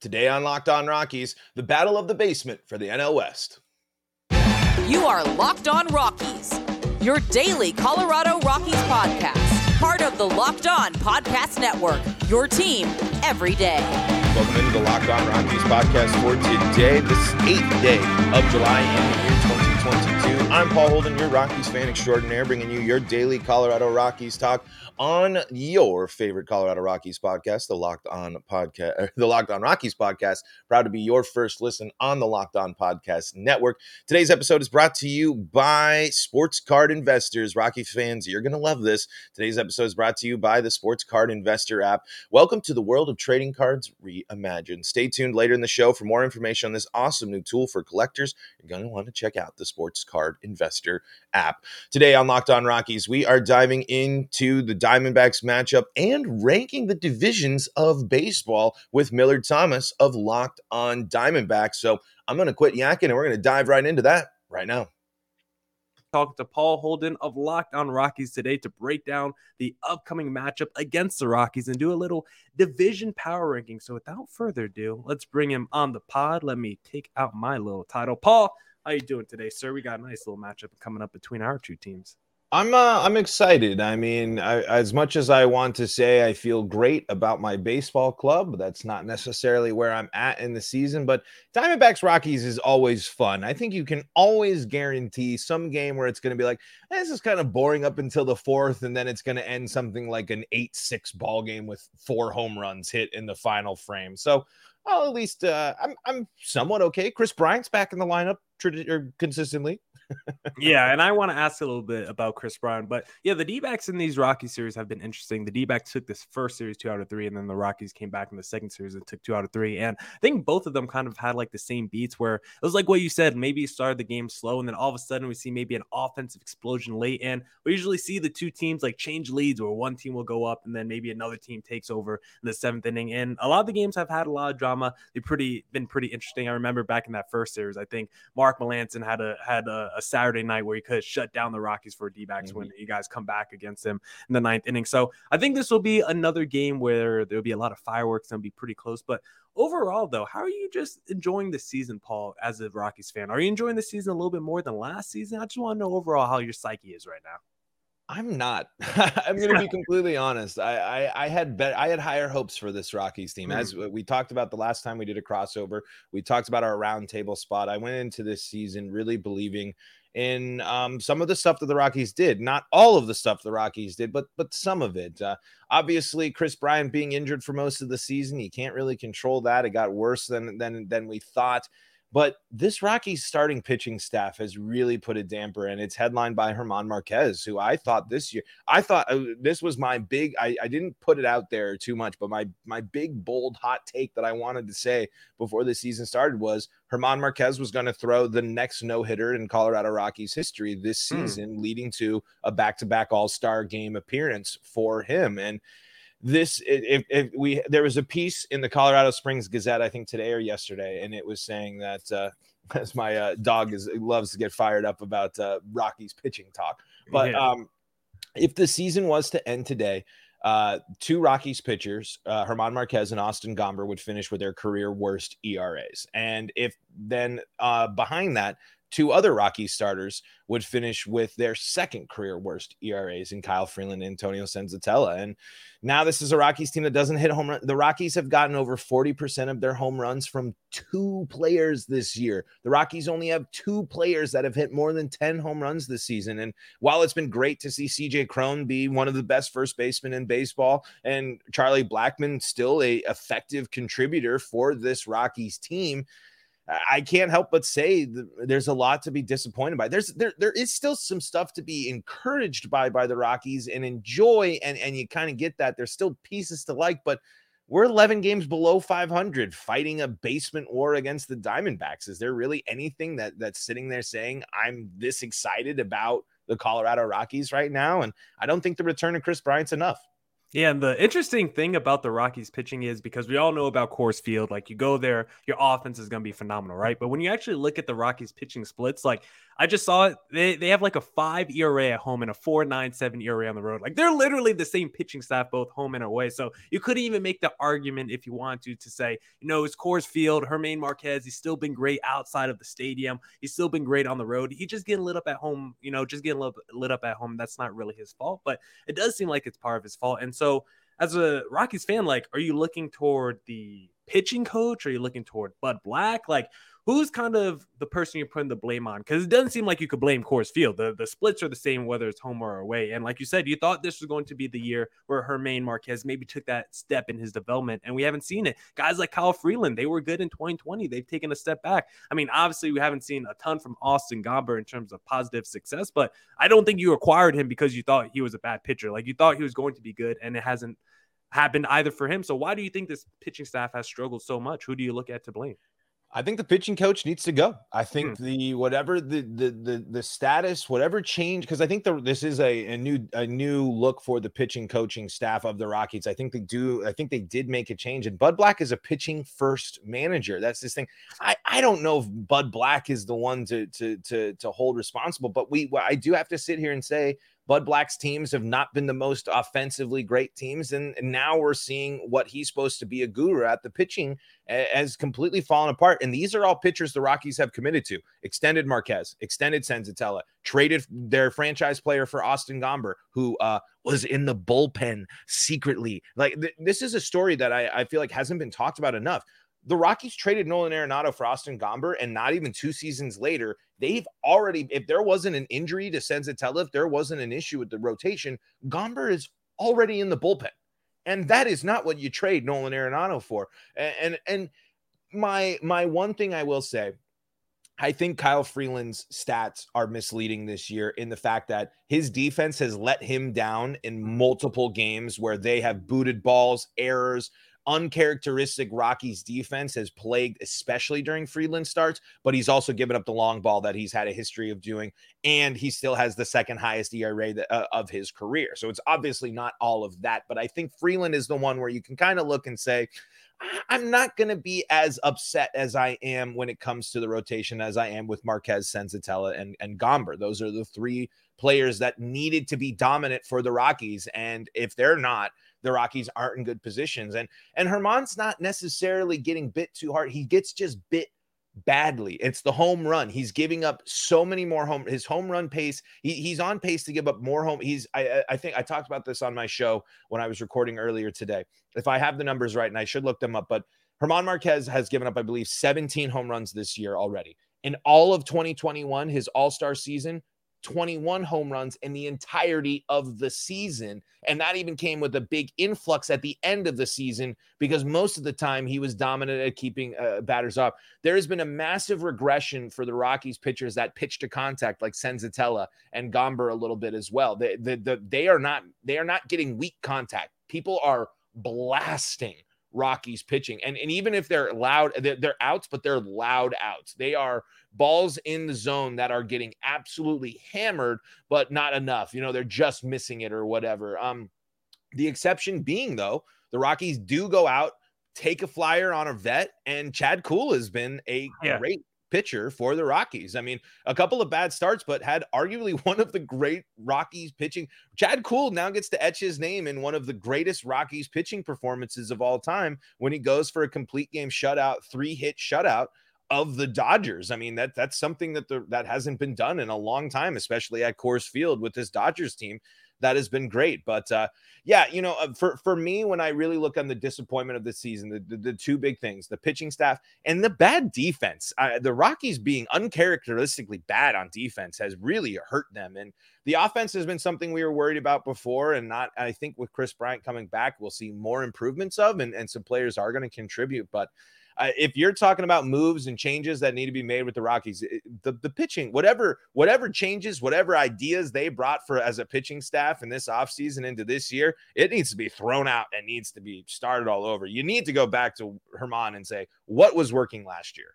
Today on Locked On Rockies, the battle of the basement for the NL West. You are Locked On Rockies, your daily Colorado Rockies podcast, part of the Locked On Podcast Network, your team every day. Welcome into the Locked On Rockies podcast for today, this eighth day of July 2022. I'm Paul Holden, your Rockies fan extraordinaire, bringing you your daily Colorado Rockies talk on your favorite Colorado Rockies podcast, the Locked On podcast, er, the Locked On Rockies podcast. Proud to be your first listen on the Locked On Podcast Network. Today's episode is brought to you by Sports Card Investors. Rocky fans, you're going to love this. Today's episode is brought to you by the Sports Card Investor app. Welcome to the world of trading cards reimagined. Stay tuned later in the show for more information on this awesome new tool for collectors. You're going to want to check out the Sports Card Investor app. Today on Locked On Rockies, we are diving into the Diamondbacks matchup and ranking the divisions of baseball with Millard Thomas of Locked On Diamondbacks. So I'm going to quit yakking and we're going to dive right into that right now. Talk to Paul Holden of Locked On Rockies today to break down the upcoming matchup against the Rockies and do a little division power ranking. So without further ado, let's bring him on the pod. Let me take out my little title. Paul, how you doing today, sir? We got a nice little matchup coming up between our two teams. I'm uh, I'm excited. I mean, I, as much as I want to say I feel great about my baseball club, that's not necessarily where I'm at in the season. But Diamondbacks Rockies is always fun. I think you can always guarantee some game where it's going to be like eh, this is kind of boring up until the fourth, and then it's going to end something like an eight six ball game with four home runs hit in the final frame. So well, at least uh, I'm I'm somewhat okay. Kris Bryant's back in the lineup consistently yeah, and I want to ask a little bit about Chris Brown, but yeah, the D backs in these Rocky series have been interesting. The D backs took this first series two out of three, and then the Rockies came back in the second series and took two out of three. And I think both of them kind of had like the same beats where it was like what you said, maybe you started the game slow, and then all of a sudden we see maybe an offensive explosion late. And we usually see the two teams like change leads where one team will go up and then maybe another team takes over in the seventh inning. And a lot of the games have had a lot of drama. They've pretty been pretty interesting. I remember back in that first series, I think Mark Melancon had a had a, a Saturday night where he could shut down the Rockies for D backs mm-hmm. when you guys come back against him in the ninth inning. So I think this will be another game where there'll be a lot of fireworks and be pretty close. But overall, though, how are you just enjoying the season, Paul, as a Rockies fan? Are you enjoying the season a little bit more than last season? I just want to know overall how your psyche is right now. I'm not. I'm going to be completely honest. I, I, I had bet I had higher hopes for this Rockies team. As mm. we talked about the last time we did a crossover, we talked about our roundtable spot. I went into this season really believing in um, some of the stuff that the Rockies did. Not all of the stuff the Rockies did, but but some of it. Uh, obviously, Kris Bryant being injured for most of the season, he can't really control that. It got worse than than than we thought. But this Rockies starting pitching staff has really put a damper, and it's headlined by Herman Marquez, who I thought this year, I thought uh, this was my big. I, I didn't put it out there too much, but my my big bold hot take that I wanted to say before the season started was Herman Marquez was going to throw the next no hitter in Colorado Rockies history this hmm. season, hmm. leading to a back to back All Star game appearance for him, and this if, if we there was a piece in the Colorado Springs Gazette I think today or yesterday and it was saying that uh as my uh, dog is loves to get fired up about uh, Rocky's pitching talk but yeah. um if the season was to end today uh, two Rockies pitchers, uh, German Marquez and Austin Gomber, would finish with their career worst ERAs. And if then uh, behind that, two other Rockies starters would finish with their second career worst ERAs in Kyle Freeland and Antonio Senzatela. And now this is a Rockies team that doesn't hit home run. The Rockies have gotten over 40% of their home runs from two players this year. The Rockies only have two players that have hit more than 10 home runs this season. And while it's been great to see CJ Cron be one of the best first basemen in baseball and Charlie Blackmon still a effective contributor for this Rockies team, I can't help but say there's a lot to be disappointed by. There's there there is still some stuff to be encouraged by by the Rockies and enjoy, and and you kind of get that. There's still pieces to like, but we're 11 games below 500, fighting a basement war against the Diamondbacks. Is there really anything that that's sitting there saying I'm this excited about the Colorado Rockies right now? And I don't think the return of Kris Bryant's enough. Yeah, and the interesting thing about the Rockies pitching is because we all know about Coors Field, like you go there, your offense is going to be phenomenal, right? But when you actually look at the Rockies pitching splits, like I just saw it. They, they have like a five ERA at home and a four nine seven ERA on the road. Like they're literally the same pitching staff, both home and away. So you couldn't even make the argument if you want to to say, you know, it's Coors Field, German Marquez. He's still been great outside of the stadium. He's still been great on the road. He just getting lit up at home. You know, just getting lit up at home. That's not really his fault, but it does seem like it's part of his fault. And so as a Rockies fan, like, are you looking toward the pitching coach? Are you looking toward Bud Black? Like, who's kind of the person you're putting the blame on? Because it doesn't seem like you could blame Coors Field. The, the splits are the same whether it's home or away. And like you said, you thought this was going to be the year where German Marquez maybe took that step in his development, and we haven't seen it. Guys like Kyle Freeland, they were good in 2020. They've taken a step back. I mean, obviously, we haven't seen a ton from Austin Gomber in terms of positive success, but I don't think you acquired him because you thought he was a bad pitcher. Like you thought he was going to be good, and it hasn't happened either for him. So why do you think this pitching staff has struggled so much? Who do you look at to blame? I think the pitching coach needs to go. I think hmm. the whatever the the the, the status, whatever change, because I think the, this is a, a new a new look for the pitching coaching staff of the Rockies. I think they do. I think they did make a change. And Bud Black is a pitching first manager. That's this thing. I I don't know if Bud Black is the one to to to to hold responsible, but we I do have to sit here and say Bud Black's teams have not been the most offensively great teams. And, and, now we're seeing what he's supposed to be a guru at the pitching has completely fallen apart. And these are all pitchers the Rockies have committed to extended Marquez, extended Senzatela, traded their franchise player for Austin Gomber, who uh, was in the bullpen secretly. Like th- this is a story that I, I feel like hasn't been talked about enough the Rockies traded Nolan Arenado for Austin Gomber, and not even two seasons later, they've already, if there wasn't an injury to Senzatela, if there wasn't an issue with the rotation, Gomber is already in the bullpen. And that is not what you trade Nolan Arenado for. And, and, and my my one thing I will say, I think Kyle Freeland's stats are misleading this year in the fact that his defense has let him down in multiple games where they have booted balls, errors, uncharacteristic Rockies defense has plagued, especially during Freeland starts, but he's also given up the long ball that he's had a history of doing. And he still has the second highest ERA that, uh, of his career. So it's obviously not all of that. But I think Freeland is the one where you can kind of look and say, I'm not going to be as upset as I am when it comes to the rotation as I am with Marquez, Senzatela, and, and Gomber. Those are the three players that needed to be dominant for the Rockies. And if they're not, the Rockies aren't in good positions. And and Herman's not necessarily getting bit too hard. He gets just bit badly. It's the home run. He's giving up so many more home. His home run pace. He, he's on pace to give up more home. He's. I, I think I talked about this on my show when I was recording earlier today. If I have the numbers right, and I should look them up, but Herman Marquez has given up, I believe, 17 home runs this year already. In all of 2021, his All Star season, 21 home runs in the entirety of the season. And that even came with a big influx at the end of the season because most of the time he was dominant at keeping uh, batters up. There has been a massive regression for the Rockies pitchers that pitch to contact, like Senzatela and Gomber a little bit as well. They, they, they are not they are not getting weak contact. People are blasting Rockies pitching. And, and even if they're loud, they're, they're outs, but they're loud outs. They are balls in the zone that are getting absolutely hammered, but not enough. You know, they're just missing it or whatever. Um, the exception being though, the Rockies do go out, take a flyer on a vet, and Chad Kuhl has been a yeah. great pitcher for the Rockies. I mean, a couple of bad starts, but had arguably one of the great Rockies pitching. Chad Kuhl now gets to etch his name in one of the greatest Rockies pitching performances of all time when he goes for a complete game shutout, three hit shutout of the Dodgers. I mean, that that's something that the, that hasn't been done in a long time, especially at Coors Field with this Dodgers team. That has been great, but uh, yeah, you know, uh, for for me, when I really look on the disappointment of the season, the, the, the two big things: the pitching staff and the bad defense. Uh, the Rockies being uncharacteristically bad on defense has really hurt them, and the offense has been something we were worried about before, and not. I think with Kris Bryant coming back, we'll see more improvements of, and and some players are going to contribute, but if you're talking about moves and changes that need to be made with the Rockies, it, the, the pitching, whatever, whatever changes, whatever ideas they brought for as a pitching staff in this offseason into this year, it needs to be thrown out and needs to be started all over. You need to go back to Herman and say, what was working last year?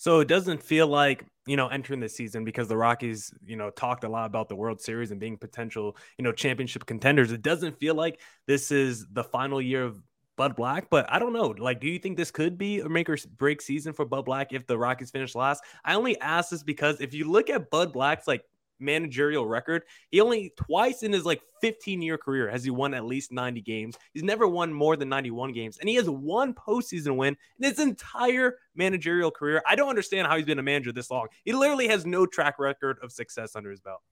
So it doesn't feel like, you know, entering the season because the Rockies, you know, talked a lot about the World Series and being potential, you know, championship contenders. It doesn't feel like this is the final year of Bud Black, but I don't know. Like, do you think this could be a make or break season for Bud Black if the Rockies finish last? I only ask this because if you look at Bud Black's like managerial record, he only twice in his like 15 year career has he won at least 90 games. He's never won more than 91 games, and he has one postseason win in his entire managerial career. I don't understand how he's been a manager this long. He literally has no track record of success under his belt.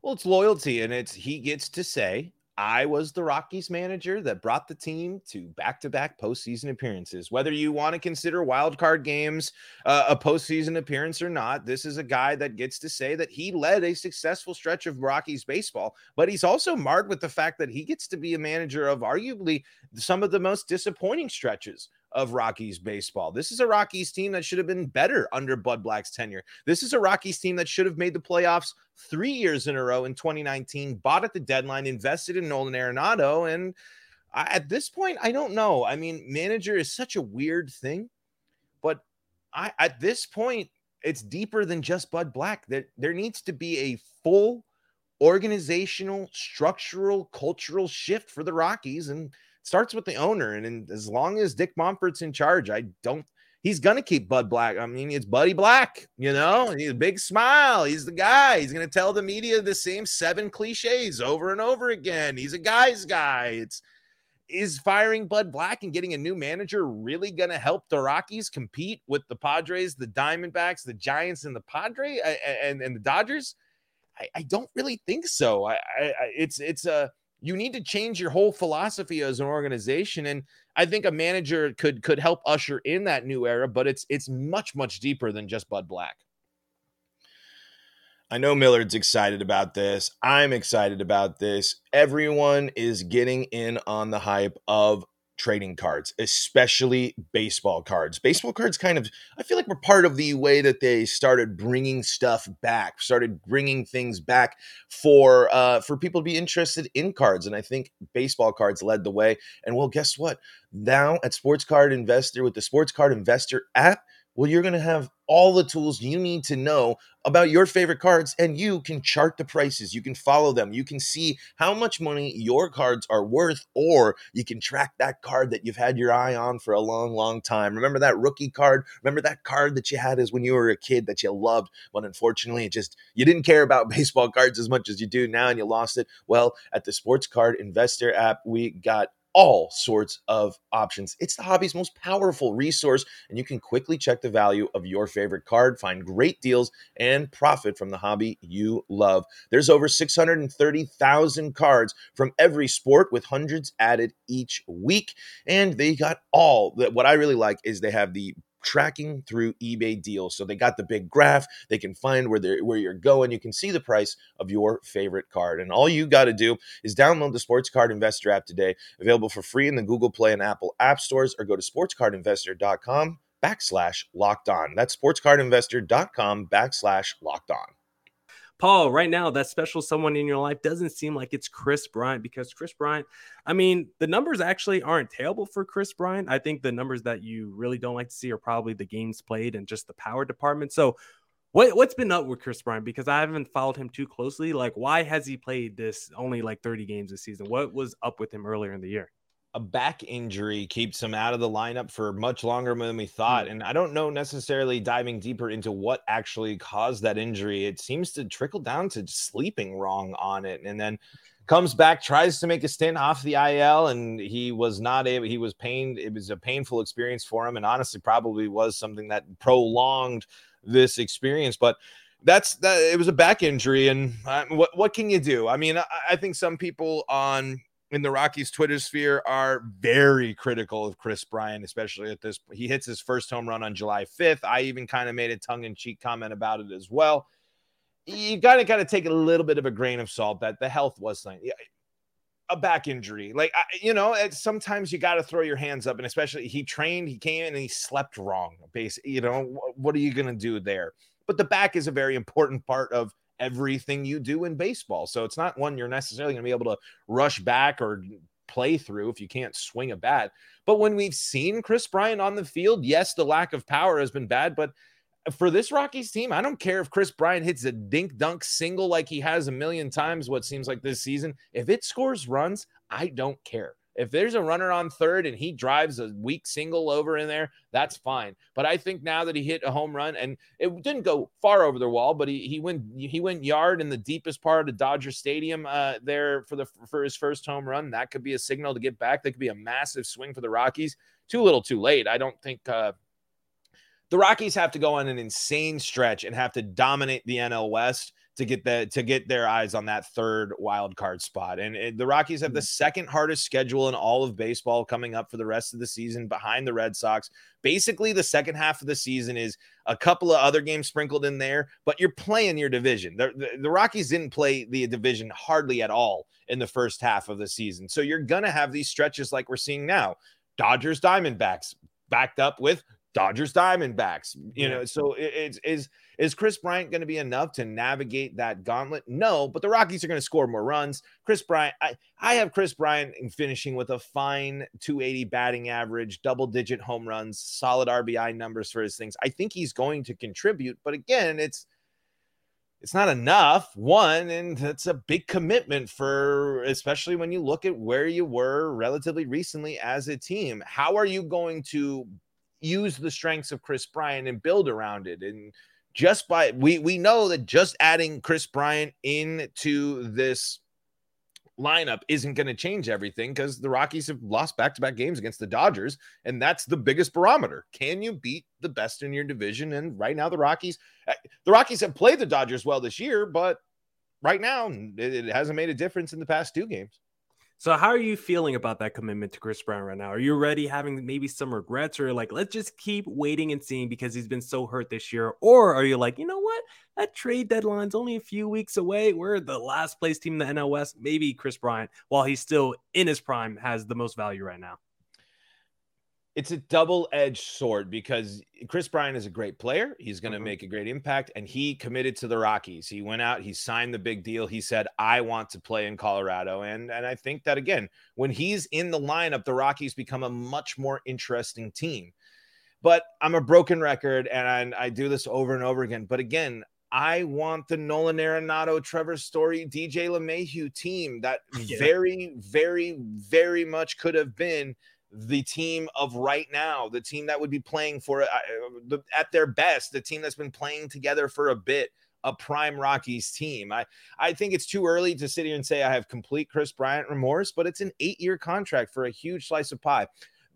Well, it's loyalty, and it's he gets to say, I was the Rockies manager that brought the team to back to back postseason appearances. Whether you want to consider wild card games uh, a postseason appearance or not, this is a guy that gets to say that he led a successful stretch of Rockies baseball. But he's also marred with the fact that he gets to be a manager of arguably some of the most disappointing stretches of Rockies baseball. This is a Rockies team that should have been better under Bud Black's tenure. This is a Rockies team that should have made the playoffs three years in a row in 2019, bought at the deadline, invested in Nolan Arenado. And I, at this point, I don't know. I mean, manager is such a weird thing, but I at this point, it's deeper than just Bud Black. That there, there needs to be a full organizational, structural, cultural shift for the Rockies. And starts with the owner. And, and as long as Dick Monfort's in charge, I don't he's gonna keep Bud Black. I mean, it's Buddy Black, you know, he's a big smile. He's the guy. He's gonna tell the media the same seven cliches over and over again. He's a guy's guy. It's is firing Bud Black and getting a new manager really to help the Rockies compete with the Padres, the Diamondbacks, the Giants, and the Padre and, and the Dodgers? I, I don't really think so. I, I, it's it's a you need to change your whole philosophy as an organization and i think a manager could could help usher in that new era but it's it's much much deeper than just bud black. I know millard's excited about this. I'm excited about this. Everyone is getting in on the hype of trading cards, especially baseball cards. Baseball cards kind of, I feel like we're part of the way that they started bringing stuff back, started bringing things back for uh, for people to be interested in cards. And I think baseball cards led the way. And well, guess what? Now at Sports Card Investor with the Sports Card Investor app, well, you're going to have all the tools you need to know about your favorite cards, and you can chart the prices. You can follow them. You can see how much money your cards are worth, or you can track that card that you've had your eye on for a long, long time. Remember that rookie card? Remember that card that you had as when you were a kid that you loved, but unfortunately, it just you didn't care about baseball cards as much as you do now, and you lost it. Well, at the Sports Card Investor app, we got all sorts of options. It's the hobby's most powerful resource, and you can quickly check the value of your favorite card, find great deals, and profit from the hobby you love. There's over 630,000 cards from every sport with hundreds added each week, and they got all that. What I really like is they have the tracking through eBay deals. So they got the big graph. They can find where they're where you're going. You can see the price of your favorite card. And all you got to do is download the Sports Card Investor app today. Available for free in the Google Play and Apple app stores, or go to sportscardinvestor.com backslash locked on. That's sportscardinvestor.com backslash locked on. Paul, right now, that special someone in your life doesn't seem like it's Kris Bryant because Kris Bryant, I mean, the numbers actually aren't terrible for Kris Bryant. I think the numbers that you really don't like to see are probably the games played and just the power department. So, what, what's been up with Kris Bryant? Because I haven't followed him too closely. Like, why has he played this only like 30 games this season? What was up with him earlier in the year? A back injury keeps him out of the lineup for much longer than we thought. Hmm. And I don't know necessarily diving deeper into what actually caused that injury. It seems to trickle down to sleeping wrong on it. And then comes back, tries to make a stint off the IL, and he was not able, he was pained. It was a painful experience for him. And honestly, probably was something that prolonged this experience. But that's that it was a back injury and uh, what what can you do i mean I, I think some people on in the Rockies Twitter sphere are very critical of Kris Bryant, especially at this. Point. He hits his first home run on July 5th. I even kind of made a tongue in cheek comment about it as well. You got to kind of take a little bit of a grain of salt that the health was something. A back injury, like you know, sometimes you got to throw your hands up, and especially he trained, he came in and he slept wrong. Basically, you know, what are you going to do there? But the back is a very important part of everything you do in baseball. So it's not one you're necessarily going to be able to rush back or play through if you can't swing a bat. But when we've seen Kris Bryant on the field, yes, the lack of power has been bad, but for this Rockies team, I don't care if Kris Bryant hits a dink dunk single like he has a million times what seems like this season. If it scores runs, I don't care. If there's a runner on third and he drives a weak single over in there, that's fine. But I think now that he hit a home run and it didn't go far over the wall, but he he went he went yard in the deepest part of Dodger Stadium uh, there for the for his first home run. That could be a signal to get back. That could be a massive swing for the Rockies. Too little, too late. I don't think. Uh, the Rockies have to go on an insane stretch and have to dominate the NL West to get the to get their eyes on that third wild card spot. And, and, the Rockies have the mm. second hardest schedule in all of baseball coming up for the rest of the season behind the Red Sox. Basically, the second half of the season is a couple of other games sprinkled in there, but you're playing your division. The, the, the Rockies didn't play the division hardly at all in the first half of the season. So you're going to have these stretches like we're seeing now. Dodgers Diamondbacks backed up with Dodgers Diamondbacks. You know, so it's is is Kris Bryant going to be enough to navigate that gauntlet? No, but the Rockies are going to score more runs. Kris Bryant, I, I have Kris Bryant finishing with a fine 280 batting average, double digit home runs, solid RBI numbers for his things. I think he's going to contribute, but again, it's it's not enough one and that's a big commitment for especially when you look at where you were relatively recently as a team how are you going to use the strengths of Kris Bryant and build around it. And just by we we know that just adding Kris Bryant into this lineup isn't going to change everything because the Rockies have lost back-to-back games against the Dodgers, and that's the biggest barometer. Can you beat the best in your division? And right now, the Rockies, eh, the Rockies have played the Dodgers well this year, but right now, it hasn't made a difference in the past two games. So how are you feeling about that commitment to Chris Brown right now? Are you ready having maybe some regrets or like let's just keep waiting and seeing because he's been so hurt this year? Or are you like, you know what? That trade deadline's only a few weeks away. We're the last place team in the NL West. Maybe Kris Bryant, while he's still in his prime, has the most value right now it's a double-edged sword because Kris Bryant is a great player. He's going to mm-hmm. make a great impact and he committed to the Rockies. He went out, he signed the big deal. He said, "I want to play in Colorado." And and I think that again, when he's in the lineup, the Rockies become a much more interesting team. But I'm a broken record and I, I do this over and over again. But again, I want the Nolan Arenado, Trevor Story, DJ LeMahieu team that yeah. very, very, very much could have been the team of right now, the team that would be playing for uh, uh at their best, the team that's been playing together for a bit, a prime Rockies team. I, I think it's too early to sit here and say I have complete Kris Bryant remorse, but it's an eight year contract for a huge slice of pie.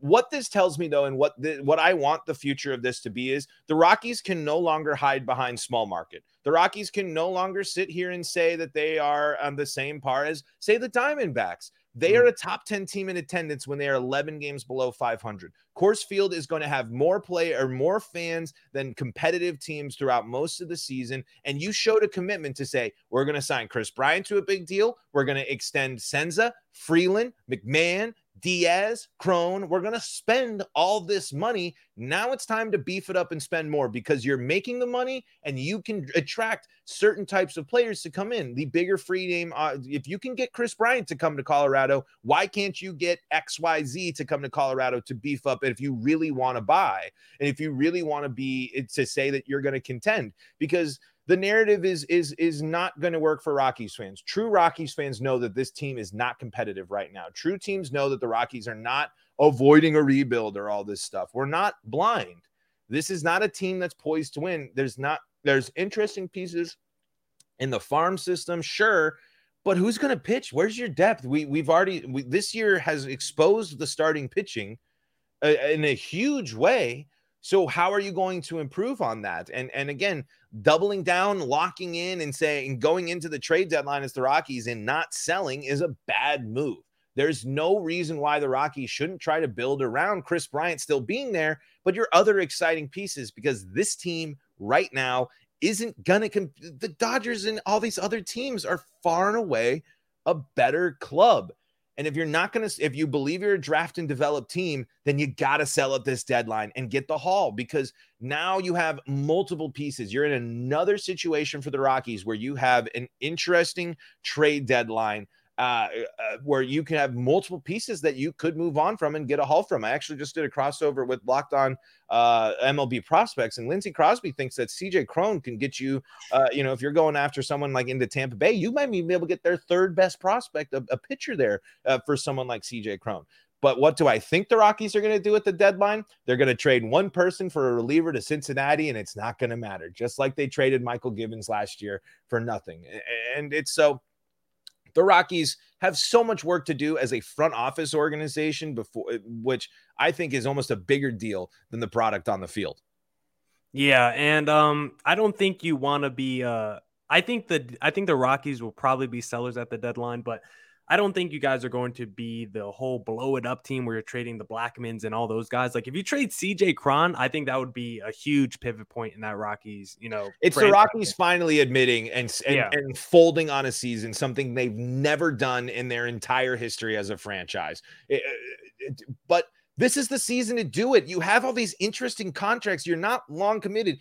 What this tells me, though, and what the, what I want the future of this to be is the Rockies can no longer hide behind small market. The Rockies can no longer sit here and say that they are on the same par as, say, the Diamondbacks. They are mm. a top 10 team in attendance when they are 11 games below 500. Coors Field is going to have more play or more fans than competitive teams throughout most of the season. And you showed a commitment to say, we're going to sign Kris Bryant to a big deal. We're going to extend Senza, Freeland, McMahon, Diaz, Cron, we're going to spend all this money. Now it's time to beef it up and spend more because you're making the money and you can attract certain types of players to come in. The bigger free name, uh, if you can get Kris Bryant to come to Colorado, why can't you get XYZ to come to Colorado to beef up if you really want to buy and if you really want to be to say that you're going to contend? Because the narrative is is is not going to work for Rockies fans. True Rockies fans know that this team is not competitive right now. True teams know that the Rockies are not avoiding a rebuild or all this stuff. We're not blind. This is not a team that's poised to win. There's not there's interesting pieces in the farm system, sure, but who's going to pitch? Where's your depth? We we've already we, this year has exposed the starting pitching uh, in a huge way. So how are you going to improve on that? And and again, doubling down, locking in, and saying going into the trade deadline as the Rockies and not selling is a bad move. There's no reason why the Rockies shouldn't try to build around Kris Bryant still being there, but your other exciting pieces because this team right now isn't gonna the Dodgers and all these other teams are far and away a better club. And if you're not going to, if you believe you're a draft and develop team, then you got to sell at this deadline and get the haul because now you have multiple pieces. You're in another situation for the Rockies where you have an interesting trade deadline uh, uh, where you can have multiple pieces that you could move on from and get a haul from. I actually just did a crossover with Locked On uh, MLB prospects, and Lindsey Crosby thinks that CJ Cron can get you, uh, you know, if you're going after someone like into Tampa Bay, you might be able to get their third best prospect, a, a pitcher there uh, for someone like CJ Cron. But what do I think the Rockies are going to do at the deadline? They're going to trade one person for a reliever to Cincinnati, and it's not going to matter. Just like they traded Mychal Givens last year for nothing. And it's so the Rockies have so much work to do as a front office organization before which I think is almost a bigger deal than the product on the field. Yeah, and um I don't think you want to be uh I think the I think the Rockies will probably be sellers at the deadline, but I don't think you guys are going to be the whole blow it up team where you're trading the Blackmons and all those guys. Like if you trade CJ Cron, I think that would be a huge pivot point in that Rockies, you know. It's the Rockies finally admitting and and, yeah. and folding on a season, something they've never done in their entire history as a franchise. It, uh, it, but this is the season to do it. You have all these interesting contracts. You're not long committed.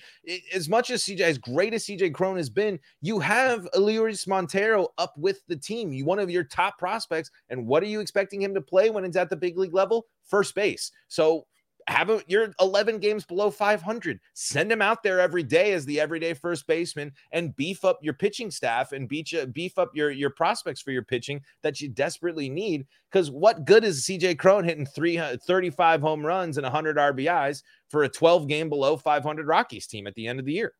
As much as CJ, as great as CJ Cron has been, you have Elehuris Montero up with the team. You one of your top prospects. And what are you expecting him to play when it's at the big league level? First base. So have a you're 11 games below 500 send him out there every day as the everyday first baseman and beef up your pitching staff and beef up your your prospects for your pitching that you desperately need. Because what good is cj cron hitting 35 home runs and 100 rbis for a 12 game below 500 rockies team at the end of the year?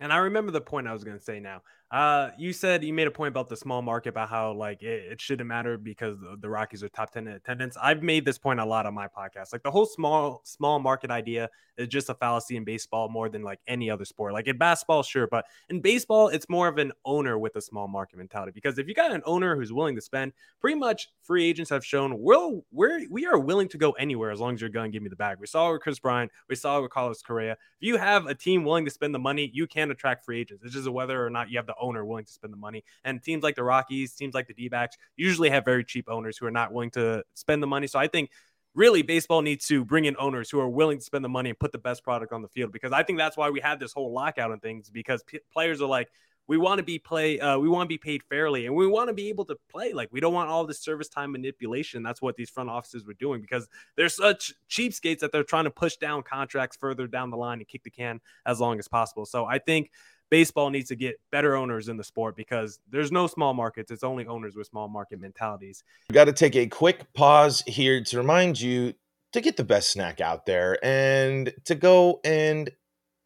And i remember the point i was going to say now uh, you said you made a point about the small market about how like it, it shouldn't matter because the, Rockies are top ten in attendance. I've made this point a lot on my podcast. Like the whole small small market idea is just a fallacy in baseball more than like any other sport. Like in basketball, sure, but in baseball, it's more of an owner with a small market mentality. Because if you got an owner who's willing to spend, pretty much free agents have shown we'll we're we are willing to go anywhere as long as you're going to give me the bag. We saw with Kris Bryant, we saw with Carlos Correa. If you have a team willing to spend the money, you can attract free agents. It's just whether or not you have the owner willing to spend the money. And teams like the Rockies, teams like the D backs usually have very cheap owners who are not willing to spend the money. So I think really baseball needs to bring in owners who are willing to spend the money and put the best product on the field because I think that's why we had this whole lockout and things because p- players are like, we want to be play uh, we want to be paid fairly and we want to be able to play like we don't want all this service time manipulation that's what these front offices were doing because they're such cheapskates that they're trying to push down contracts further down the line and kick the can as long as possible so i think baseball needs to get better owners in the sport because there's no small markets. It's only owners with small market mentalities. We got to take a quick pause here to remind you to get the best snack out there and to go and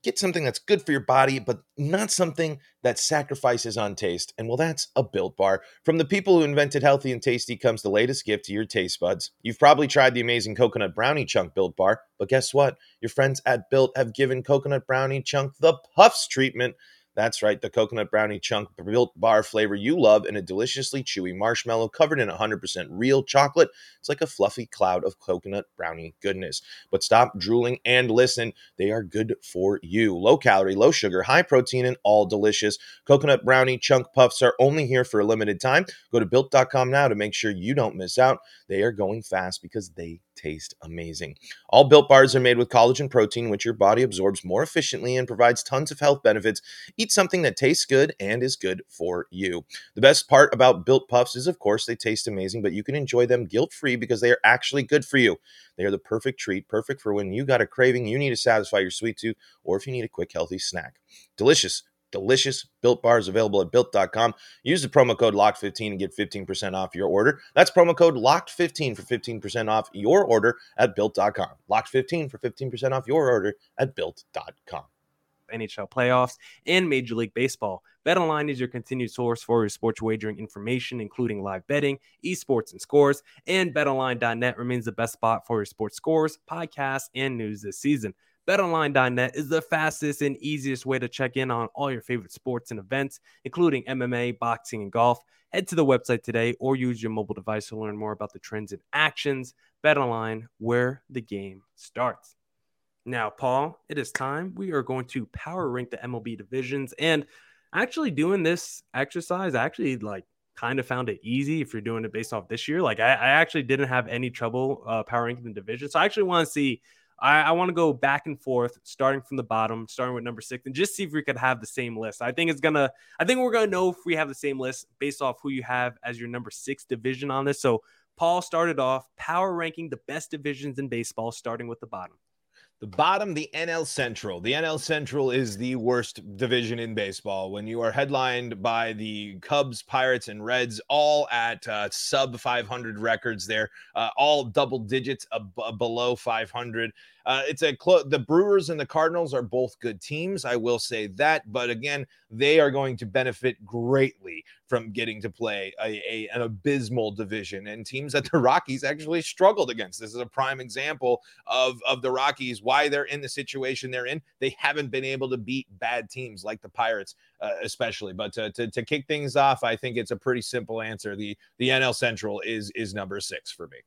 get something that's good for your body, but not something that sacrifices on taste. And well, that's a built bar. From the people who invented healthy and tasty comes the latest gift to your taste buds. You've probably tried the amazing coconut brownie chunk built bar, but guess what? Your friends at Built have given coconut brownie chunk the puffs treatment. That's right, the coconut brownie chunk built bar flavor you love in a deliciously chewy marshmallow covered in 100% real chocolate. It's like a fluffy cloud of coconut brownie goodness. But stop drooling and listen. They are good for you. Low calorie, low sugar, high protein, and all delicious. Coconut brownie chunk puffs are only here for a limited time. Go to built.com now to make sure you don't miss out. They are going fast because they taste amazing. All built bars are made with collagen protein, which your body absorbs more efficiently and provides tons of health benefits. Eat something that tastes good and is good for you. The best part about built puffs is, of course, they taste amazing, but you can enjoy them guilt free because they are actually good for you. They are the perfect treat, perfect for when you got a craving, you need to satisfy your sweet tooth, or if you need a quick, healthy snack. Delicious delicious built bars available at built.com. Use the promo code LOCKED15 and get 15% off your order. That's promo code LOCKED15 for 15% off your order at built.com. Locked15 for 15% off your order at built.com. NHL playoffs and Major League Baseball. BetOnline is your continued source for your sports wagering information, including live betting, esports, and scores. And BetOnline.net remains the best spot for your sports scores, podcasts, and news this season. BetOnline.net is the fastest and easiest way to check in on all your favorite sports and events, including MMA, boxing, and golf. Head to the website today or use your mobile device to learn more about the trends and actions. BetOnline, where the game starts. Now, Paul, it is time. We are going to power rank the MLB divisions. And actually, doing this exercise, I actually like kind of found it easy if you're doing it based off this year. Like, I, I actually didn't have any trouble uh, power ranking the division. So I actually want to see I, I want to go back and forth, starting from the bottom, starting with number six, and just see if we could have the same list. I think it's gonna. I think we're gonna know if we have the same list based off who you have as your number six division on this. So Paul started off power ranking the best divisions in baseball, starting with the bottom. The bottom, the NL Central. The NL Central is the worst division in baseball. When you are headlined by the Cubs, Pirates, and Reds, all at uh, sub 500 records there, uh, all double digits ab- below 500. Uh, it's a close. The Brewers and the Cardinals are both good teams. I will say that, but again, they are going to benefit greatly from getting to play a, a, an abysmal division and teams that the Rockies actually struggled against. This is a prime example of of the Rockies why they're in the situation they're in. They haven't been able to beat bad teams like the Pirates, uh, especially. But to, to to kick things off, I think it's a pretty simple answer. The the NL Central is is number six for me.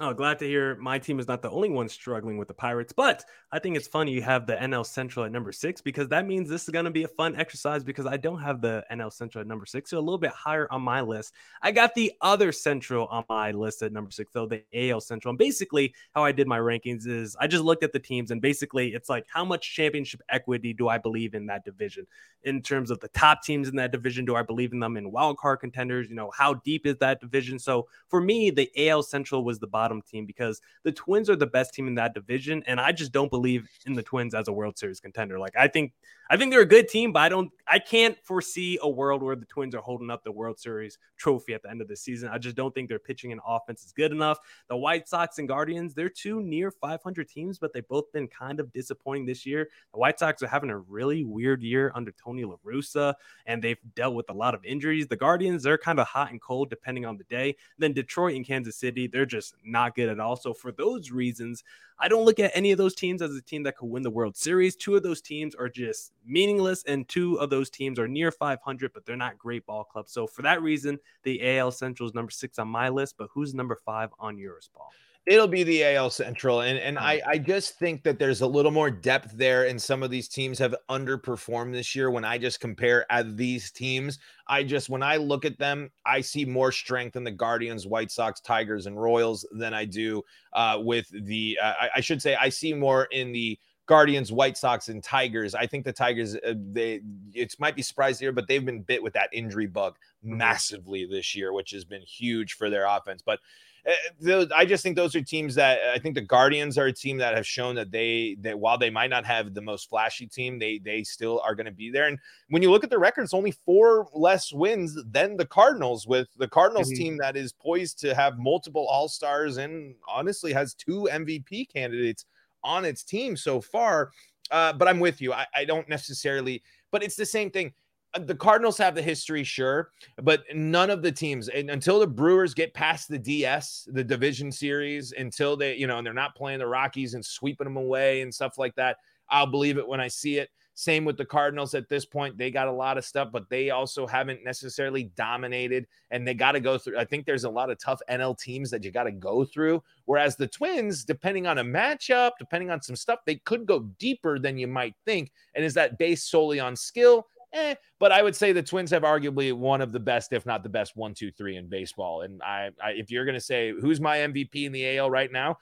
Oh, glad to hear my team is not the only one struggling with the Pirates. But I think it's funny you have the NL Central at number six because that means this is going to be a fun exercise because I don't have the NL Central at number six. So a little bit higher on my list. I got the other Central on my list at number six, though, the AL Central. And basically, how I did my rankings is I just looked at the teams and basically it's like how much championship equity do I believe in that division? In terms of the top teams in that division, do I believe in them in wild card contenders? You know, how deep is that division? So for me, the AL Central was the bottom bottom team because the Twins are the best team in that division, and I just don't believe in the Twins as a World Series contender. Like I think I think they're a good team, but I don't I can't foresee a world where the Twins are holding up the World Series trophy at the end of the season. I just don't think their pitching and offense is good enough. The White Sox and Guardians, they're two near 500 teams, but they've both been kind of disappointing this year. The White Sox are having a really weird year under Tony La Russa, and they've dealt with a lot of injuries. The Guardians, they're kind of hot and cold depending on the day. Then Detroit and Kansas City, they're just not good at all. So for those reasons, I don't look at any of those teams as a team that could win the World Series. Two of those teams are just meaningless, and two of those teams are near 500, but they're not great ball clubs. So for that reason, the AL Central is number six on my list. But who's number five on yours, Paul? It'll be the AL Central, and and I I just think that there's a little more depth there, and some of these teams have underperformed this year. When I just compare at these teams, I just when I look at them, I see more strength in the Guardians, White Sox, Tigers, and Royals than I do uh, with the. Uh, I, I should say I see more in the Guardians, White Sox, and Tigers. I think the Tigers, uh, they it might be surprised here, but they've been bit with that injury bug mm-hmm. massively this year, which has been huge for their offense. But uh, I just think those are teams that I think the Guardians are a team that have shown that they that while they might not have the most flashy team, they they still are going to be there. And when you look at the records, only four less wins than the Cardinals, with the Cardinals mm-hmm. team that is poised to have multiple All Stars and honestly has two MVP candidates on its team so far. Uh, but I'm with you. I, I don't necessarily, but it's the same thing the Cardinals have the history, sure, but none of the teams until the Brewers get past the DS, the division series, until they, you know, and they're not playing the Rockies and sweeping them away and stuff like that. I'll believe it when I see it. Same with the Cardinals at this point. They got a lot of stuff, but they also haven't necessarily dominated and they got to go through. I think there's a lot of tough NL teams that you got to go through. Whereas the Twins, depending on a matchup, depending on some stuff, they could go deeper than you might think. And is that based solely on skill? Eh, but I would say the Twins have arguably one of the best, if not the best, one, two, three in baseball. And I, I if you're going to say who's my MVP in the AL right now,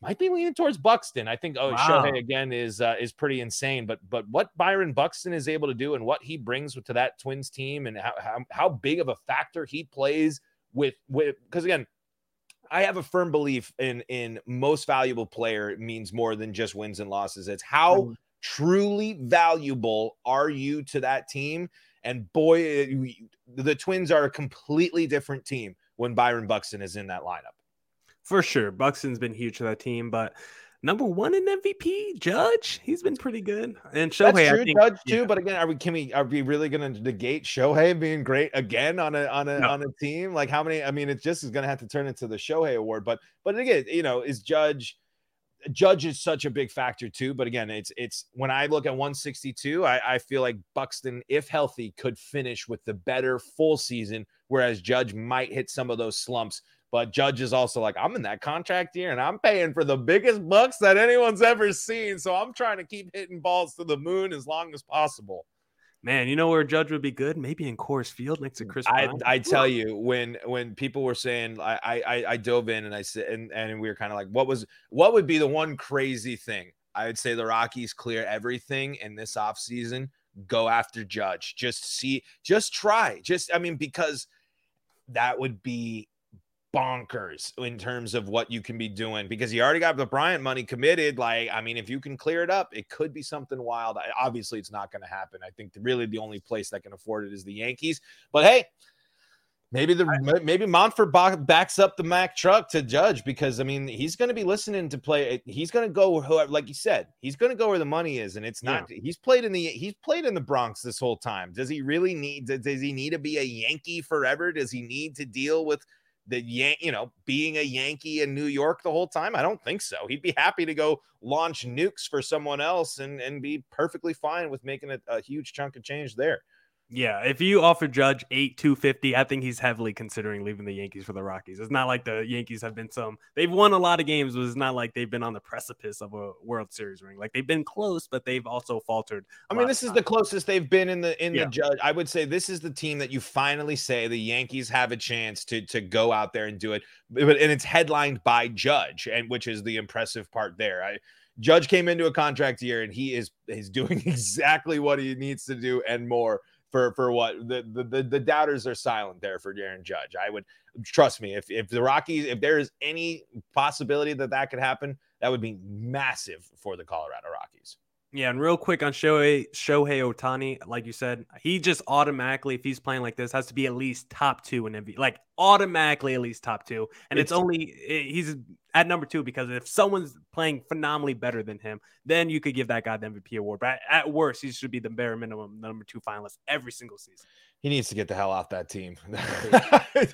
might be leaning towards Buxton. I think oh wow. Shohei again is uh, is pretty insane, but but what Byron Buxton is able to do and what he brings to that Twins team and how how, how big of a factor he plays with with because again I have a firm belief in in most valuable player means more than just wins and losses. It's how mm. Truly valuable are you to that team? And boy, eh, the Twins are a completely different team when Byron Buxton is in that lineup for sure. Buxton's been huge for that team, but number one in MVP, Judge, he's been pretty good. And Shohei, That's true, think, Judge too. But again, are we can we are we really going to negate Shohei being great again on a on a no. on a team? Like how many? I mean, it just is going to have to turn into the Shohei Award. But but again, you know, is Judge. Judge is such a big factor too, but again, it's it's when I look at 162, I, I feel like Buxton, if healthy, could finish with the better full season, whereas Judge might hit some of those slumps but Judge is also like, I'm in that contract year and I'm paying for the biggest bucks that anyone's ever seen. So I'm trying to keep hitting balls to the moon as long as possible. Man, you know where Judge would be good? Maybe in Coors Field next to mm, Chris. I, I tell you when when people were saying I I I dove in and I said and and we were kind of like what was what would be the one crazy thing I would say the Rockies clear everything in this offseason, go after Judge. Just see, just try. Just, I mean, because that would be bonkers in terms of what you can be doing because you already got the Bryant money committed. Like, I mean, if you can clear it up, it could be something wild. I, obviously, it's not going to happen. I think really the only place that can afford it is the Yankees. But hey, Maybe the maybe Monfort backs up the Mack truck to Judge because I mean he's going to be listening to play. Eh, he's going to go whoever, like you said, he's going to go where the money is, and it's not. Yeah. He's played in the he's played in the Bronx this whole time. Does he really need? Does he need to be a Yankee forever? Does he need to deal with the Yan, you know, being a Yankee in New York the whole time? I don't think so. He'd be happy to go launch nukes for someone else and and be perfectly fine with making a, a huge chunk of change there. Yeah, if you offer Judge eight two fifty, I think he's heavily considering leaving the Yankees for the Rockies. It's not like the Yankees have been some they've won a lot of games, but it's not like they've been on the precipice of a World Series ring. Like they've been close, but they've also faltered. I mean, this is the closest they've been in the in yeah. the Judge. I would say this is the team that you finally say the Yankees have a chance to to go out there and do it, but and it's headlined by Judge, and which is the impressive part there. I Judge came into a contract year and he is is doing exactly what he needs to do and more for for what the, the the doubters are silent there for Aaron Judge. I would trust me if if the Rockies if there is any possibility that that could happen, that would be massive for the Colorado Rockies. Yeah, and real quick on Shohei Shohei Ohtani, like you said, he just automatically, if he's playing like this, has to be at least top two in MVP. Like automatically at least top two. And it's, it's only he's at number two because if someone's playing phenomenally better than him, then you could give that guy the MVP award. But at, worst, he should be the bare minimum number two finalist every single season he needs to get the hell off that team.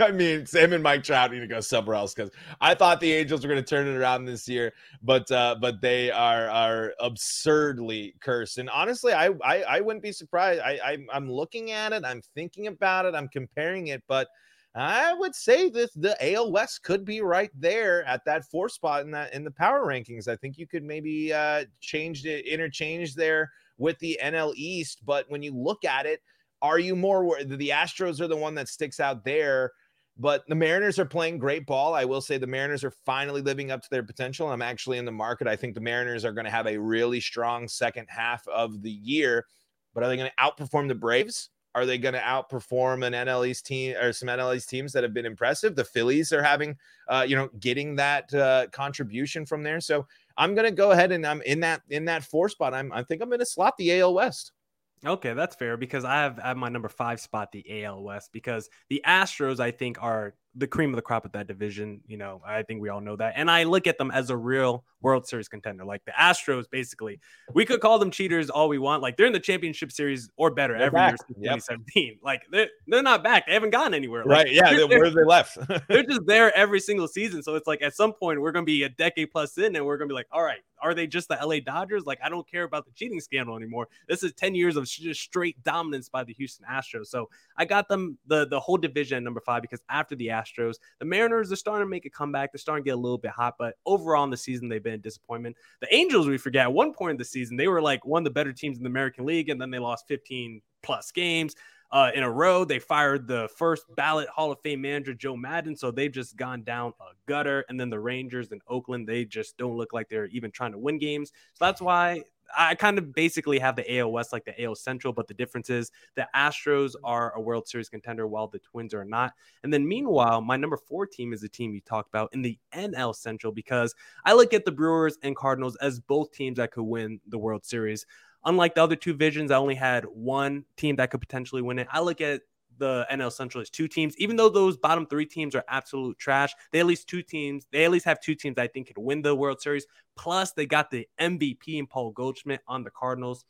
I mean, Sam and Mike Trout need to go somewhere else because I thought the Angels were going to turn it around this year, but uh, but they are are absurdly cursed. And honestly, I I, I wouldn't be surprised. I, I I'm looking at it, I'm thinking about it, I'm comparing it, but I would say that the AL West could be right there at that four spot in that in the power rankings. I think you could maybe uh, change it, interchange there with the NL East. But when you look at it are you more the Astros are the one that sticks out there? But the Mariners are playing great ball. I will say the Mariners are finally living up to their potential. I'm actually in the market. I think the Mariners are going to have a really strong second half of the year. But are they going to outperform the Braves? Are they going to outperform an NL East team or some NL East teams that have been impressive? The Phillies are having, uh, you know, getting that uh, contribution from there. So I'm going to go ahead and I'm in that in that four spot. I'm I think I'm going to slot the AL West. Okay, that's fair because I have, I have my number five spot, the AL West, because the Astros, I think, are the cream of the crop of that division. You know, I think we all know that. And I look at them as a real World Series contender. Like the Astros, basically, we could call them cheaters all we want. Like they're in the championship series or better they're every back. year since yep. 2017. Like they're, they're not back. They haven't gone anywhere. Like, right. Yeah. They're, where they left? they're just there every single season. So it's like at some point we're going to be a decade plus in and we're going to be like, all right, are they just the LA Dodgers? Like, I don't care about the cheating scandal anymore. This is 10 years of just straight dominance by the Houston Astros. So I got them the, the whole division at number five because after the Astros, the Mariners are starting to make a comeback. They're starting to get a little bit hot, but overall in the season, they've been a disappointment. The Angels, we forget, at one point in the season, they were like one of the better teams in the American League, and then they lost 15 plus games. Uh, in a row. They fired the first ballot Hall of Fame manager, Joe Maddon. So they've just gone down a gutter. And then the Rangers in Oakland, they just don't look like they're even trying to win games. So that's why I kind of basically have the AL West like the AL Central, but the difference is the Astros mm-hmm. are a World Series contender while the Twins are not. And then meanwhile, my number four team is the team you talked about in the NL Central because I look at the Brewers and Cardinals as both teams that could win the World Series. Unlike the other two visions, I only had one team that could potentially win it. I look at the NL Central is two teams. Even though those bottom three teams are absolute trash, they at least two teams. They at least have two teams I think could win the World Series. Plus, they got the MVP and Paul Goldschmidt on the Cardinals,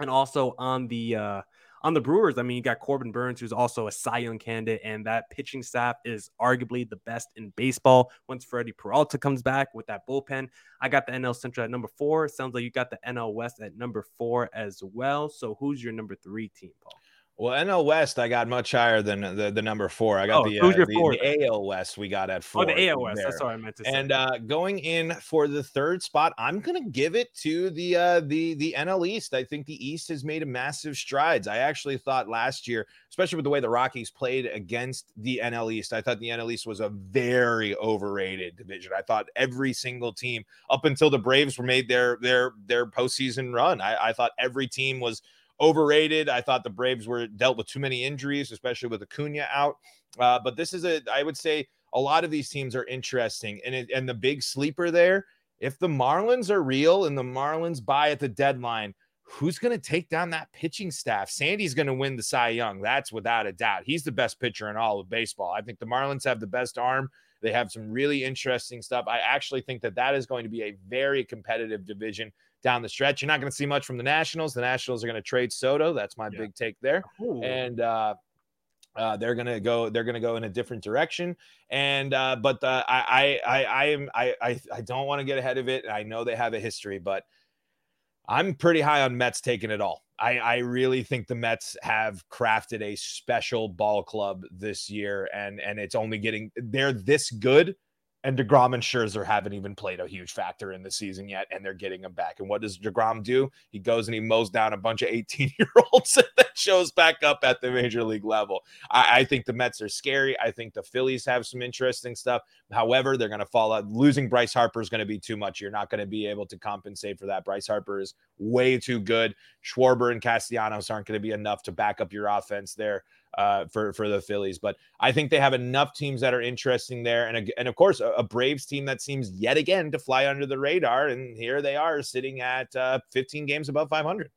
and also on the uh, on the Brewers. I mean, you got Corbin Burnes, who's also a Cy Young candidate, and that pitching staff is arguably the best in baseball. Once Freddie Peralta comes back with that bullpen, I got the NL Central at number four. Sounds like you got the NL West at number four as well. So, who's your number three team, Paul? Well, NL West, I got much higher than the, the number four. I got Oh, the, uh, the, four the AL West. We got at four. Oh, the AOS. there. That's what I meant to say. And uh, going in for the third spot, I'm gonna give it to the uh, the the NL East. I think the East has made a massive strides. I actually thought last year, especially with the way the Rockies played against the NL East, I thought the NL East was a very overrated division. I thought every single team, up until the Braves were made their their their postseason run, I, I thought every team was overrated. I thought the Braves were dealt with too many injuries, especially with Acuna out. Uh, but this is a, I would say, a lot of these teams are interesting, and it, and the big sleeper there. If the Marlins are real and the Marlins buy at the deadline, who's going to take down that pitching staff? Sandy's going to win the Cy Young. That's without a doubt. He's the best pitcher in all of baseball. I think the Marlins have the best arm. They have some really interesting stuff. I actually think that that is going to be a very competitive division down the stretch. You're not going to see much from the Nationals. The Nationals are going to trade Soto. That's my Yeah. big take there. Ooh. And uh, uh, they're gonna go. They're gonna go in a different direction. And uh, but uh, I, I, I, I am. I, I, I don't want to get ahead of it. I know they have a history, but I'm pretty high on Mets taking it all. I, I really think the Mets have crafted a special ball club this year, and and it's only getting. They're this good and DeGrom and Scherzer haven't even played a huge factor in the season yet, and they're getting him back. And what does DeGrom do? He goes and he mows down a bunch of 18 year olds that shows back up at the major league level. I, I think the Mets are scary. I think the Phillies have some interesting stuff. However, they're going to fall out. Losing Bryce Harper is going to be too much. You're not going to be able to compensate for that. Bryce Harper is way too good. Schwarber and Castellanos aren't going to be enough to back up your offense there uh, for for the Phillies. But I think they have enough teams that are interesting there, and and of course a, a Braves team that seems yet again to fly under the radar. And here they are sitting at uh, 15 games above 500.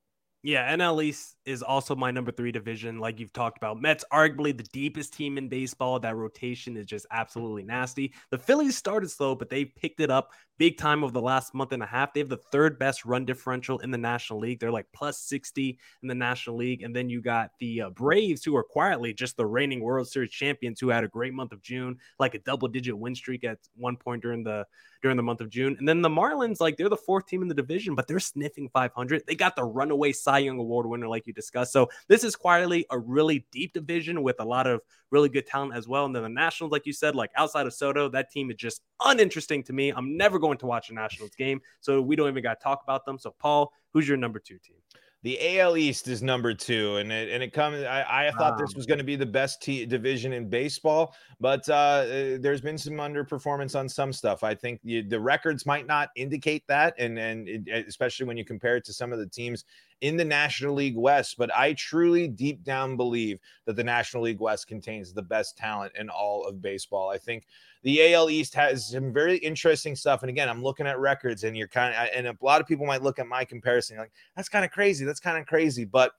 Yeah, NL East is also my number three division, like you've talked about. Mets, arguably the deepest team in baseball. That rotation is just absolutely nasty. The Phillies started slow, but they picked it up big time over the last month and a half. They have the third best run differential in the National League. They're like plus 60 in the National League. And then you got the uh, Braves, who are quietly just the reigning World Series champions, who had a great month of June, like a double digit win streak at one point during the during the month of June. And then the Marlins, like they're the fourth team in the division, but they're sniffing 500. They got the runaway Cy Young Award winner, like you discussed. So this is quietly a really deep division with a lot of really good talent as well. And then the Nationals, like you said, like outside of Soto, that team is just uninteresting to me. I'm never going to watch a Nationals game, so we don't even got to talk about them. So Paul, who's your number two team? The AL East is number two, and it and it comes. I, I thought this was going to be the best t- division in baseball, but uh, uh, there's been some underperformance on some stuff. I think the, the records might not indicate that, and and it, especially when you compare it to some of the teams in the National League West. But I truly, deep down, believe that the National League West contains the best talent in all of baseball. I think the AL East has some very interesting stuff. And again, I'm looking at records, and you're kind of, and a lot of people might look at my comparison like that's kind of crazy. That's kind of crazy. But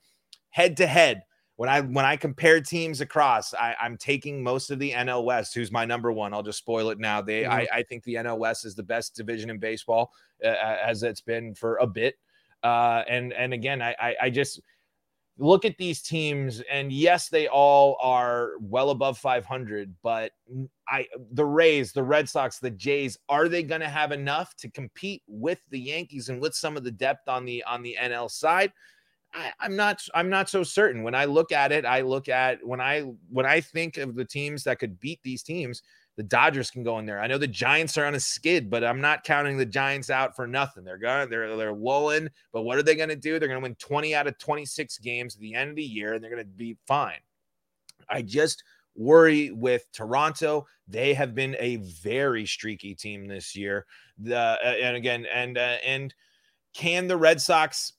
head to head, when I when I compare teams across, I, I'm taking most of the NL West, who's my number one. I'll just spoil it now. They, I, I think the NL West is the best division in baseball, uh, as it's been for a bit. Uh, and and again, I, I I just look at these teams, and yes, they all are well above 500, but I the Rays, the Red Sox, the Jays, are they going to have enough to compete with the Yankees and with some of the depth on the on the NL side? I, I'm not I'm not so certain. When I look at it, I look at when I when I think of the teams that could beat these teams, the Dodgers can go in there. I know the Giants are on a skid, but I'm not counting the Giants out for nothing. They're going they're they're lulling, but what are they going to do? They're going to win 20 out of 26 games at the end of the year and they're going to be fine. I just worry with Toronto. They have been a very streaky team this year. The uh, and again and uh, and can the Red Sox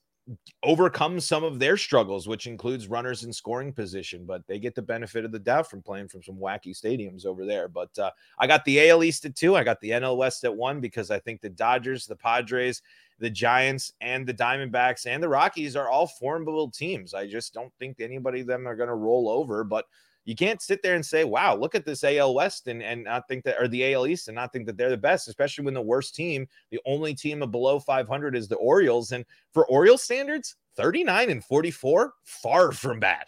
overcome some of their struggles, which includes runners in scoring position, but they get the benefit of the doubt from playing from some wacky stadiums over there. But uh, I got the AL East at two. I got the NL West at one because I think the Dodgers, the Padres, the Giants, and the Diamondbacks and the Rockies are all formidable teams. I just don't think anybody of them are going to roll over, but you can't sit there and say, wow, look at this AL West and, and not think that, or the AL East and not think that they're the best, especially when the worst team, the only team of below 500 is the Orioles. And for Orioles standards, 39 and 44, far from bad.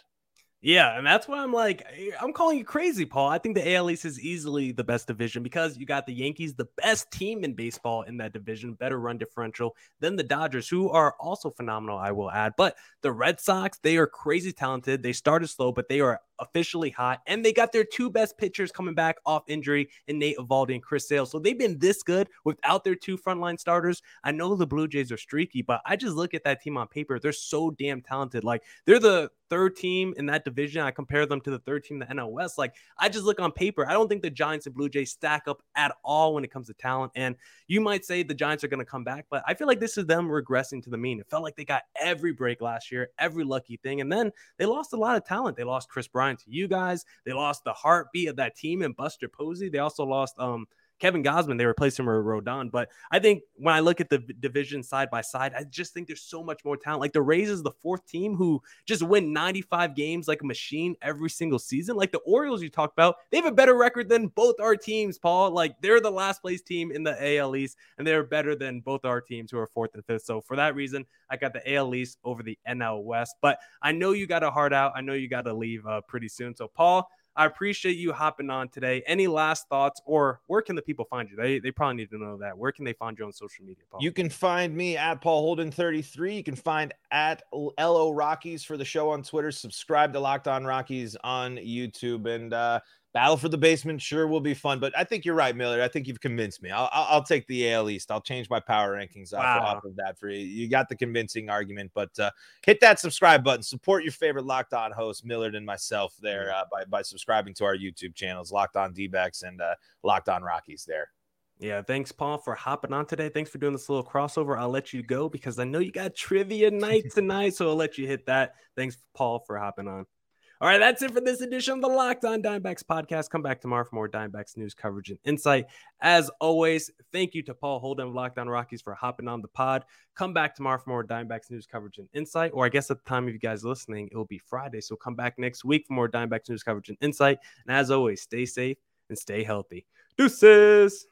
Yeah, and that's why I'm like, eh, I'm calling you crazy, Paul. I think the AL East is easily the best division because you got the Yankees, the best team in baseball in that division, better run differential than the Dodgers, who are also phenomenal, I will add. But the Red Sox, they are crazy talented. They started slow, but they are officially hot, and they got their two best pitchers coming back off injury in Nate Eovaldi and Chris Sale. So they've been this good without their two frontline starters. I know the Blue Jays are streaky, but I just look at that team on paper. They're so damn talented. Like they're the third team in that division. I compare them to the third team the West. Like I just look on paper. I don't think the Giants and Blue Jays stack up at all when it comes to talent. And you might say the Giants are going to come back, but I feel like this is them regressing to the mean. It felt like they got every break last year, every lucky thing, and then they lost a lot of talent. They lost Kris Bryant to you guys. They lost the heartbeat of that team and Buster Posey. They also lost um Kevin Gausman, they replaced him with Rodon. But I think when I look at the division side by side, I just think there's so much more talent. Like the Rays is the fourth team who just win 95 games like a machine every single season. Like the Orioles you talked about, they have a better record than both our teams, Paul. Like they're the last place team in the AL East, and they're better than both our teams who are fourth and fifth. So for that reason, I got the AL East over the NL West. But I know you got a heart out. I know you got to leave uh, pretty soon. So Paul, I appreciate you hopping on today. Any last thoughts or where can the people find you? They, they probably need to know that. Where can they find you on social media, Paul? You can find me at Paul Holden 33. You can find at LO Rockies for the show on Twitter. Subscribe to Locked On Rockies on YouTube. And uh, Battle for the basement sure will be fun, but I think you're right, Miller. I think you've convinced me. I'll, I'll, take the AL East. I'll change my power rankings wow. off, off, of that for you. You got the convincing argument, but uh, hit that subscribe button. Support your favorite Locked On host, Millard and myself, there uh, by by subscribing to our YouTube channels, Locked On d and uh, Locked On Rockies. There. Yeah, thanks, Paul, for hopping on today. Thanks for doing this little crossover. I'll let you go because I know you got trivia night tonight, so I'll let you hit that. Thanks, Paul, for hopping on. All right, that's it for this edition of the Locked On Diamondbacks podcast. Come back tomorrow for more Diamondbacks news coverage and insight. As always, thank you to Paul Holden of Locked On Rockies for hopping on the pod. Come back tomorrow for more Diamondbacks news coverage and insight. Or I guess at the time of you guys listening, it will be Friday. So come back next week for more Diamondbacks news coverage and insight. And as always, stay safe and stay healthy. Deuces.